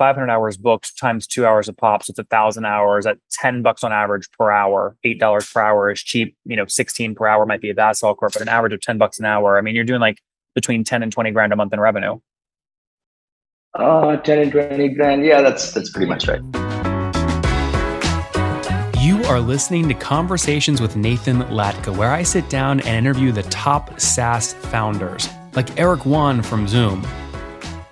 500 hours booked times two hours a pop. So it's a thousand hours at 10 bucks on average per hour. $8 per hour is cheap. You know, 16 per hour might be a basketball court, but an average of 10 bucks an hour. I mean, you're doing like between 10 and 20 grand a month in revenue. Uh, 10 and 20 grand. Yeah, that's, that's pretty much right. You are listening to Conversations with Nathan Latka, where I sit down and interview the top SaaS founders, like Eric Yuan from Zoom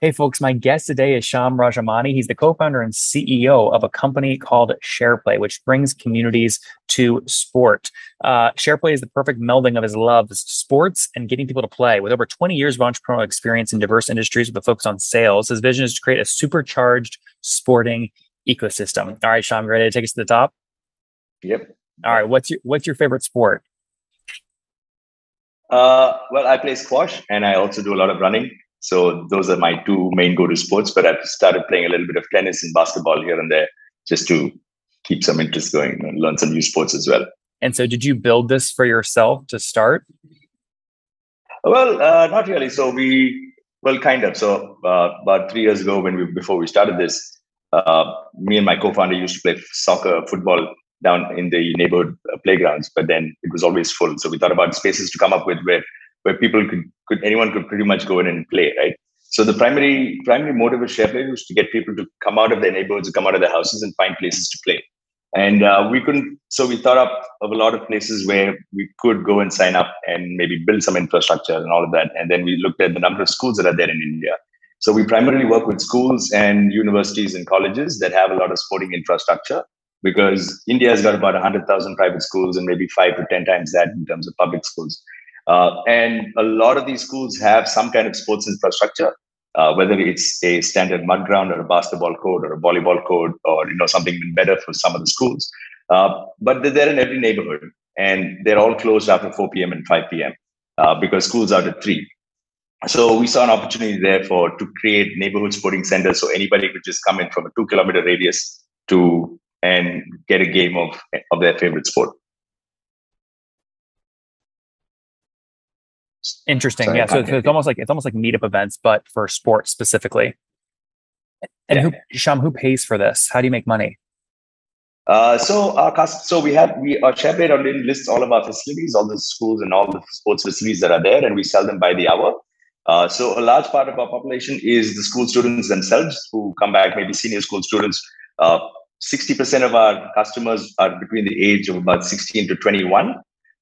Hey, folks, my guest today is Sham Rajamani. He's the co founder and CEO of a company called SharePlay, which brings communities to sport. Uh, SharePlay is the perfect melding of his loves, sports and getting people to play. With over 20 years of entrepreneurial experience in diverse industries with a focus on sales, his vision is to create a supercharged sporting ecosystem. All right, Sham, ready to take us to the top? Yep. All right, what's your what's your favorite sport? Uh, well, I play squash and I also do a lot of running. So those are my two main go-to sports. But I've started playing a little bit of tennis and basketball here and there just to keep some interest going and learn some new sports as well. And so, did you build this for yourself to start? Well, uh, not really. So we, well, kind of. So uh, about three years ago, when we before we started this, uh, me and my co-founder used to play soccer, football down in the neighborhood uh, playgrounds, but then it was always full. So we thought about spaces to come up with where where people could could anyone could pretty much go in and play, right? So the primary primary motive of SharePlay was to get people to come out of their neighborhoods, to come out of their houses, and find places to play. And uh, we couldn't, so we thought up of a lot of places where we could go and sign up and maybe build some infrastructure and all of that. And then we looked at the number of schools that are there in India. So we primarily work with schools and universities and colleges that have a lot of sporting infrastructure because India has got about 100,000 private schools and maybe five to 10 times that in terms of public schools. Uh, and a lot of these schools have some kind of sports infrastructure, uh, whether it's a standard mud ground or a basketball court or a volleyball court or you know something better for some of the schools. Uh, but they're in every neighborhood, and they're all closed after 4 p.m. and 5 p.m. Uh, because schools are at three. So we saw an opportunity there for to create neighborhood sporting centers, so anybody could just come in from a two kilometer radius to and get a game of of their favorite sport. Interesting. Yeah. So, so, it's almost like it's almost like meetup events, but for sports specifically. And yeah. who, Sham, who pays for this? How do you make money? Uh, so our so we have we our SharePlay already lists all of our facilities, all the schools and all the sports facilities that are there, and we sell them by the hour. Uh, so a large part of our population is the school students themselves who come back, maybe senior school students. Uh, 60% of our customers are between the age of about 16 to 21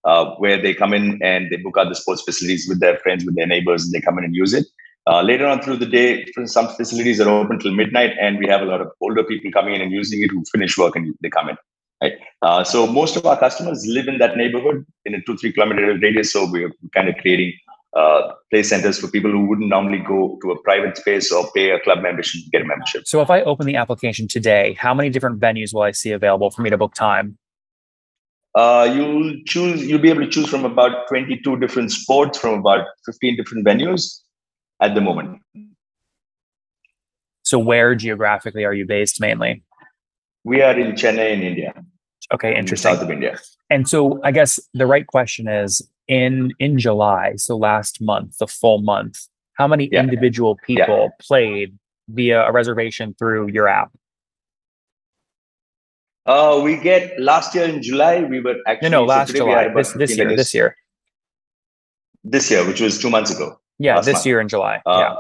uh, where they come in and they book out the sports facilities with their friends, with their neighbors, and they come in and use it. Uh, later on through the day, some facilities are open till midnight, and we have a lot of older people coming in and using it who finish work and they come in. Right. Uh, so most of our customers live in that neighborhood in a two three kilometer radius. So we're kind of creating uh, play centers for people who wouldn't normally go to a private space or pay a club membership to get a membership. So if I open the application today, how many different venues will I see available for me to book time? Uh, you'll choose you'll be able to choose from about 22 different sports from about 15 different venues at the moment. So where geographically are you based mainly? We are in chennai in india. Okay interesting. south of india. And so i guess the right question is in in july so last month the full month how many yeah. individual people yeah. played via a reservation through your app uh, we get last year in July. We were actually no, no last so July. This this year, this year, this year, which was two months ago. Yeah, this month. year in July. Uh, yeah.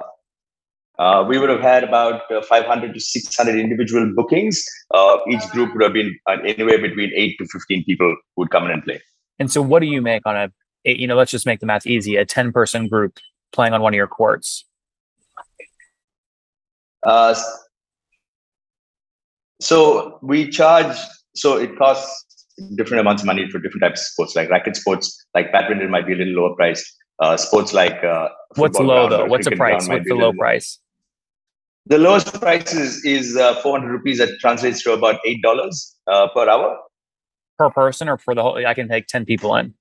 Uh, we would have had about uh, 500 to 600 individual bookings. Uh, each group would have been uh, anywhere between eight to 15 people who would come in and play. And so, what do you make on a, you know, let's just make the math easy, a 10 person group playing on one of your courts? So we charge, so it costs different amounts of money for different types of sports, like racket sports, like badminton might be a little lower priced. Uh, sports like uh, what's low though? What's the price? What's the low price? The lowest price is, is uh, 400 rupees. That translates to about eight dollars uh, per hour. per person or for the whole? I can take ten people in.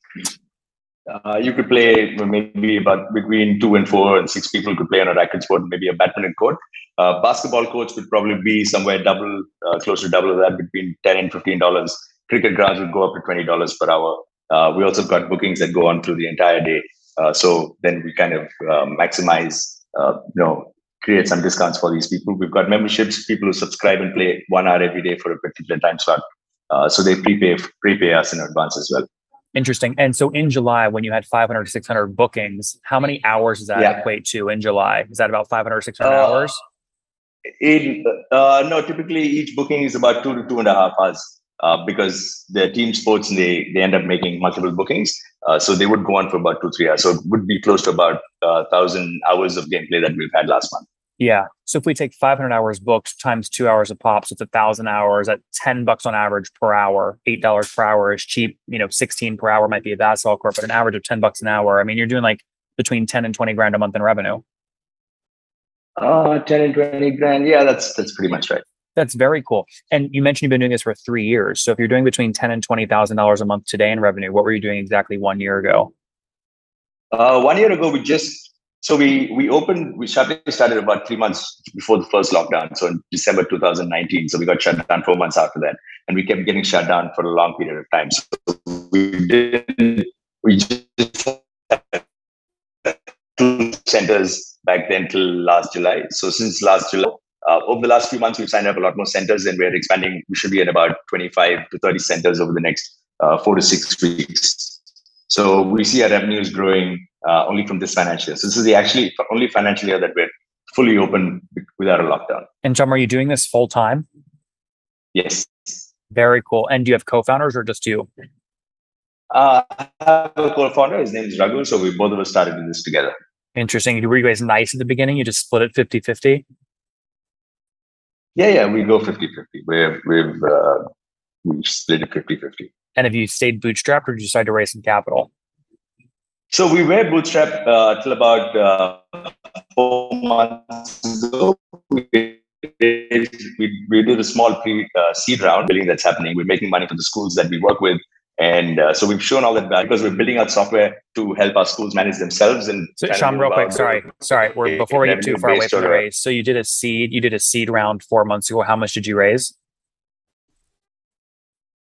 Uh, you could play maybe about between two and four and six people could play on a racket sport, maybe a badminton court. Uh, basketball courts would probably be somewhere double, uh, close to double of that, between ten and fifteen dollars. Cricket grounds would go up to twenty dollars per hour. Uh, we also got bookings that go on through the entire day. Uh, so then we kind of uh, maximize, you know, create some discounts for these people. We've got memberships, people who subscribe and play one hour every day for a particular time slot. so they prepay prepay us in advance as well. Interesting. And so in July, when you had 500, 600 bookings, how many hours does that yeah. equate to in July? Is that about 500, 600 uh, hours? In, uh, no, typically each booking is about two to two and a half hours uh, because they're team sports and they, they end up making multiple bookings. Uh, so they would go on for about two, three hours. So it would be close to about a uh, thousand hours of gameplay that we've had last month. Yeah. So if we take 500 hours booked times two hours of pop, so it's a thousand hours at 10 bucks on average per hour, $8 per hour is cheap. You know, 16 per hour might be a basketball court, but an average of 10 bucks an hour. I mean, you're doing like between 10 and 20 grand a month in revenue. Uh, 10 and 20 grand. Yeah, that's, that's pretty much right. That's very cool. And you mentioned you've been doing this for three years. So if you're doing between 10 and $20,000 a month today in revenue, what were you doing exactly one year ago? Uh, one year ago, we just so we we opened we started started about three months before the first lockdown. So in December 2019. So we got shut down four months after that, and we kept getting shut down for a long period of time. So we didn't. we just two centers back then till last July. So since last July, uh, over the last few months, we've signed up a lot more centers, and we're expanding. We should be at about 25 to 30 centers over the next uh, four to six weeks. So we see our revenues growing uh, only from this financial year. So this is the actually only financial year that we're fully open without a lockdown. And John, are you doing this full time? Yes. Very cool. And do you have co-founders or just you? Uh, I have a co-founder. His name is Raghu. So we both of us started doing this together. Interesting. Were you guys nice at the beginning? You just split it 50-50? Yeah, yeah. We go 50-50. We've, we've uh, we split it 50-50. And have you stayed bootstrapped or did you decide to raise some capital? So we were bootstrapped uh, till about uh, four months ago. We did, we, we did a small pre uh, seed round building that's happening. We're making money for the schools that we work with. And uh, so we've shown all that value because we're building out software to help our schools manage themselves. And so, Sham, real quick, sorry, sorry, we're before we get too far away from the raise. So you did a seed, you did a seed round four months ago. How much did you raise?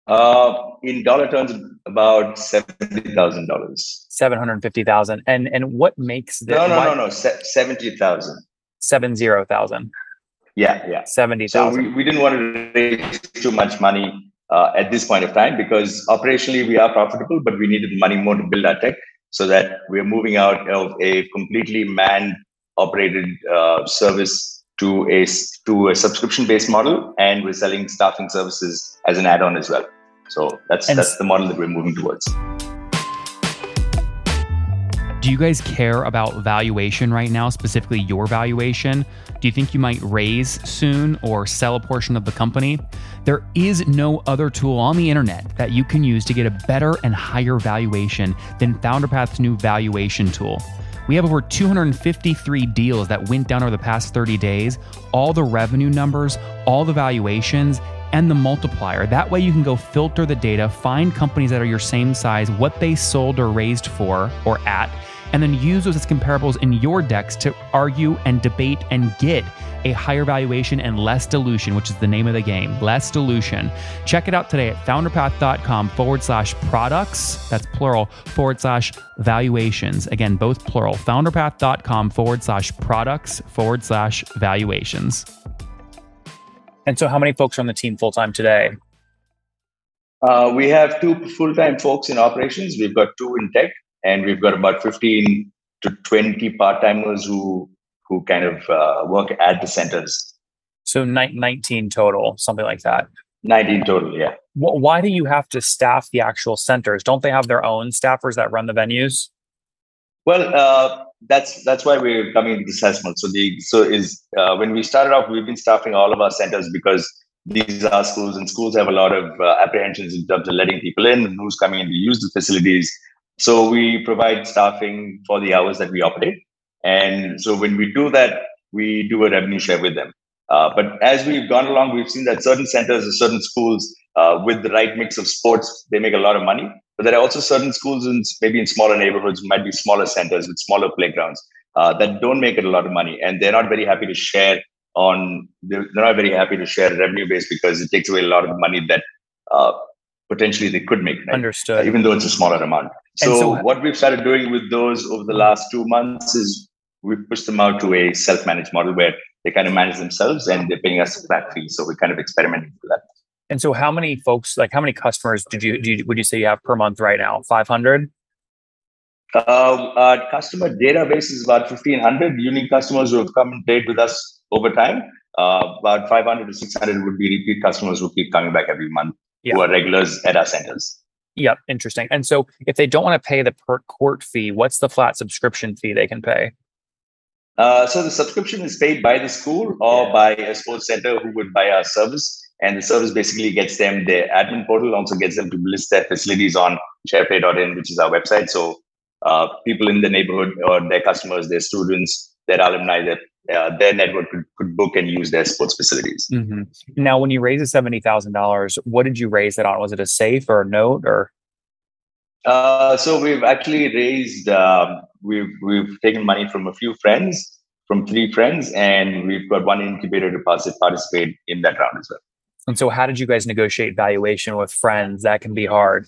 Uh, in dollar terms, about seventy thousand dollars. Seven hundred fifty thousand. And and what makes this? No, no, why, no, no. Se- seventy thousand. Seven zero thousand. Yeah, yeah. Seventy thousand. So we, we didn't want to raise too much money uh, at this point of time because operationally we are profitable, but we needed money more to build our tech so that we're moving out of a completely manned operated uh, service to a to a subscription based model, and we're selling staffing services as an add on as well. So that's and that's the model that we're moving towards. Do you guys care about valuation right now, specifically your valuation? Do you think you might raise soon or sell a portion of the company? There is no other tool on the internet that you can use to get a better and higher valuation than FounderPath's new valuation tool. We have over 253 deals that went down over the past 30 days, all the revenue numbers, all the valuations, and the multiplier. That way, you can go filter the data, find companies that are your same size, what they sold or raised for or at, and then use those as comparables in your decks to argue and debate and get a higher valuation and less dilution, which is the name of the game, less dilution. Check it out today at founderpath.com forward slash products, that's plural, forward slash valuations. Again, both plural, founderpath.com forward slash products forward slash valuations. And so, how many folks are on the team full time today? Uh, we have two full time folks in operations. We've got two in tech, and we've got about 15 to 20 part timers who who kind of uh, work at the centers. So 19 total, something like that. 19 total, yeah. Why do you have to staff the actual centers? Don't they have their own staffers that run the venues? Well, uh, that's that's why we're coming to this assessment. So the so is uh, when we started off, we've been staffing all of our centers because these are schools, and schools have a lot of uh, apprehensions in terms of letting people in, and who's coming in to use the facilities. So we provide staffing for the hours that we operate. And so when we do that, we do a revenue share with them. Uh, but as we've gone along, we've seen that certain centers or certain schools uh, with the right mix of sports, they make a lot of money. But there are also certain schools in maybe in smaller neighborhoods, might be smaller centers with smaller playgrounds uh, that don't make it a lot of money, and they're not very happy to share on. They're, not very happy to share revenue base because it takes away a lot of money that uh, potentially they could make. Right? Understood. even though it's a smaller amount. So, so, what we've started doing with those over the last two months is we've pushed them out to a self-managed model where they kind of manage themselves and they're paying us a flat fee. So we're kind of experimenting with that. And so, how many folks, like how many customers did you, did you would you say you have per month right now? Five hundred. Uh, our customer database is about 1500 unique customers who have come and played with us over time. Uh, about 500 to 600 would be repeat customers who keep coming back every month, yeah. who are regulars at our centers. Yep, interesting. And so, if they don't want to pay the per court fee, what's the flat subscription fee they can pay? Uh, so the subscription is paid by the school or yeah. by a sports center who would buy our service. And the service basically gets them their admin portal, also gets them to list their facilities on shareplay.in, which is our website. So uh, people in the neighborhood or their customers, their students, their alumni, their, uh, their network could, could, book and use their sports facilities. Mm-hmm. Now, when you raise the $70,000, what did you raise it on? Was it a safe or a note or? Uh, so we've actually raised, um, we've, we've taken money from a few friends, from three friends, and we've got one incubator to participate in that round as well. And so, how did you guys negotiate valuation with friends? That can be hard.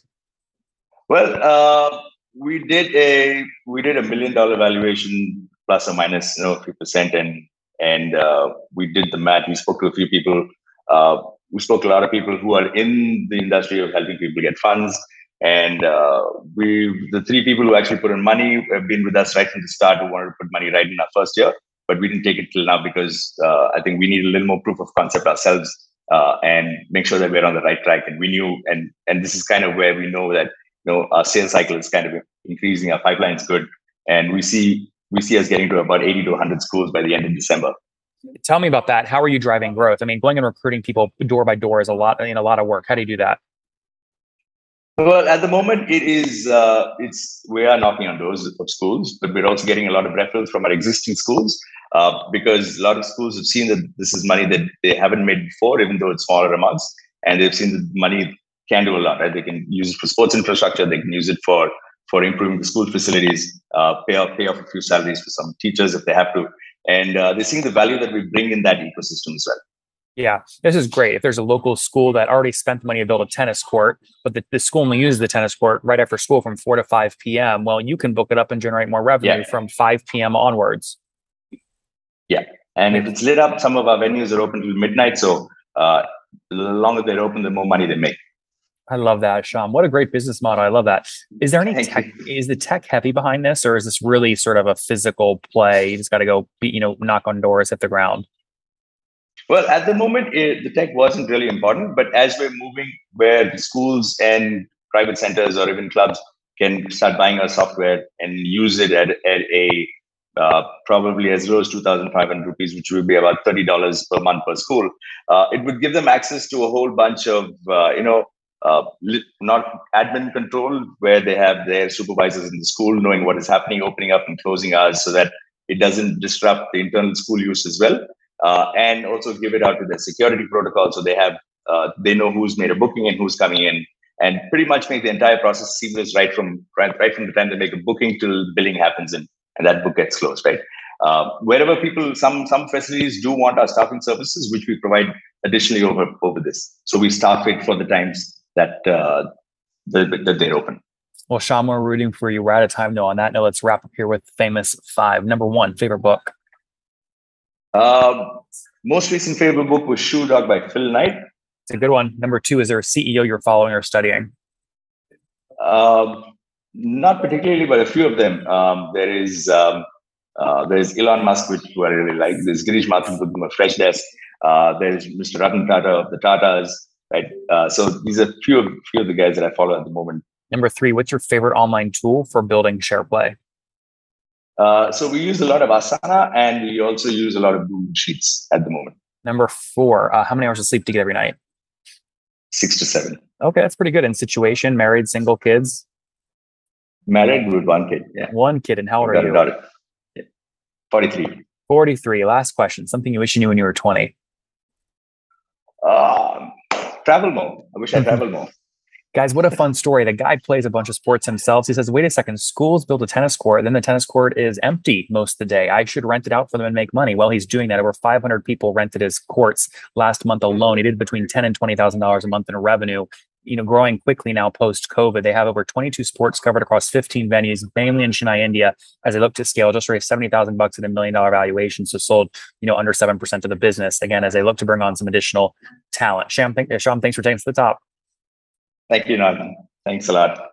Well, uh, we did a we did a million dollar valuation plus or minus you know few percent, and and uh, we did the math. We spoke to a few people. Uh, we spoke to a lot of people who are in the industry of helping people get funds. And uh, we, the three people who actually put in money have been with us right from the start who wanted to put money right in our first year. But we didn't take it till now because uh, I think we need a little more proof of concept ourselves uh, and make sure that we're on the right track. And we knew, and and this is kind of where we know that you know our sales cycle is kind of increasing, our pipeline is good, and we see we see us getting to about 80 to 100 schools by the end of December. Tell me about that. How are you driving growth? I mean, going and recruiting people door by door is a lot, I mean, a lot of work. How do you do that? Well, at the moment, it is uh, it's we are knocking on doors of schools, but we're also getting a lot of referrals from our existing schools uh, because a lot of schools have seen that this is money that they haven't made before, even though it's smaller amounts, and they've seen that money can do a lot. Right? They can use it for sports infrastructure. They can use it for for improving the school facilities, uh, pay off pay off a few salaries for some teachers if they have to, and uh, they're seeing the value that we bring in that ecosystem as well. Yeah, this is great. If there's a local school that already spent the money to build a tennis court, but the, the school only uses the tennis court right after school from 4 to 5 p.m., well, you can book it up and generate more revenue yeah. from 5 p.m. onwards. Yeah. And if it's lit up, some of our venues are open till midnight. So uh, the longer they're open, the more money they make. I love that, Sham. What a great business model. I love that. Is there any tech? Is the tech heavy behind this, or is this really sort of a physical play? You just got to go, be, you know, knock on doors, hit the ground. Well, at the moment, it, the tech wasn't really important, but as we're moving where schools and private centers or even clubs can start buying our software and use it at, at a uh, probably as low as 2,500 rupees, which would be about $30 per month per school. Uh, it would give them access to a whole bunch of, uh, you know, uh, not admin control, where they have their supervisors in the school knowing what is happening, opening up and closing hours so that it doesn't disrupt the internal school use as well. Uh, and also give it out to the security protocol so they have uh, they know who's made a booking and who's coming in. And pretty much make the entire process seamless right from right, from the time they make a booking till billing happens and, and that book gets closed right? Uh, wherever people some some facilities do want our staffing services which we provide additionally over over this. So we staff it for the times that uh, that, that they're open well Sham, we're rooting for you we're out of time though on that note let's wrap up here with famous five number one favorite book um, most recent favorite book was Shoe Dog by Phil Knight. It's a good one. Number two, is there a CEO you're following or studying? Um, not particularly, but a few of them. Um, there is um, uh, there is Elon Musk, which I really like. There's Girish with a Freshdesk. Uh, there's Mr. Ratan Tata of the Tatas. Right. Uh, so these are few of few of the guys that I follow at the moment. Number three, what's your favorite online tool for building SharePlay? Uh, so we use a lot of Asana and we also use a lot of Google Sheets at the moment. Number four, uh, how many hours of sleep do you get every night? Six to seven. Okay, that's pretty good. In situation, married, single, kids? Married with one kid. Yeah. One kid. And how old are you? Got it. Yeah. 43. 43. Last question. Something you wish you knew when you were 20. Um, travel more. I wish I mm-hmm. travel more. Guys, what a fun story. The guy plays a bunch of sports himself. He says, wait a second, schools build a tennis court, then the tennis court is empty most of the day. I should rent it out for them and make money. Well, he's doing that. Over 500 people rented his courts last month alone. He did between ten and $20,000 a month in revenue. You know, growing quickly now post COVID. They have over 22 sports covered across 15 venues, mainly in Chennai, India. As they look to scale, just raised 70,000 bucks at a million dollar valuation. So sold, you know, under 7% of the business. Again, as they look to bring on some additional talent. Sham, th- Sham thanks for taking us to the top. Thank you, Nathan. Thanks a lot.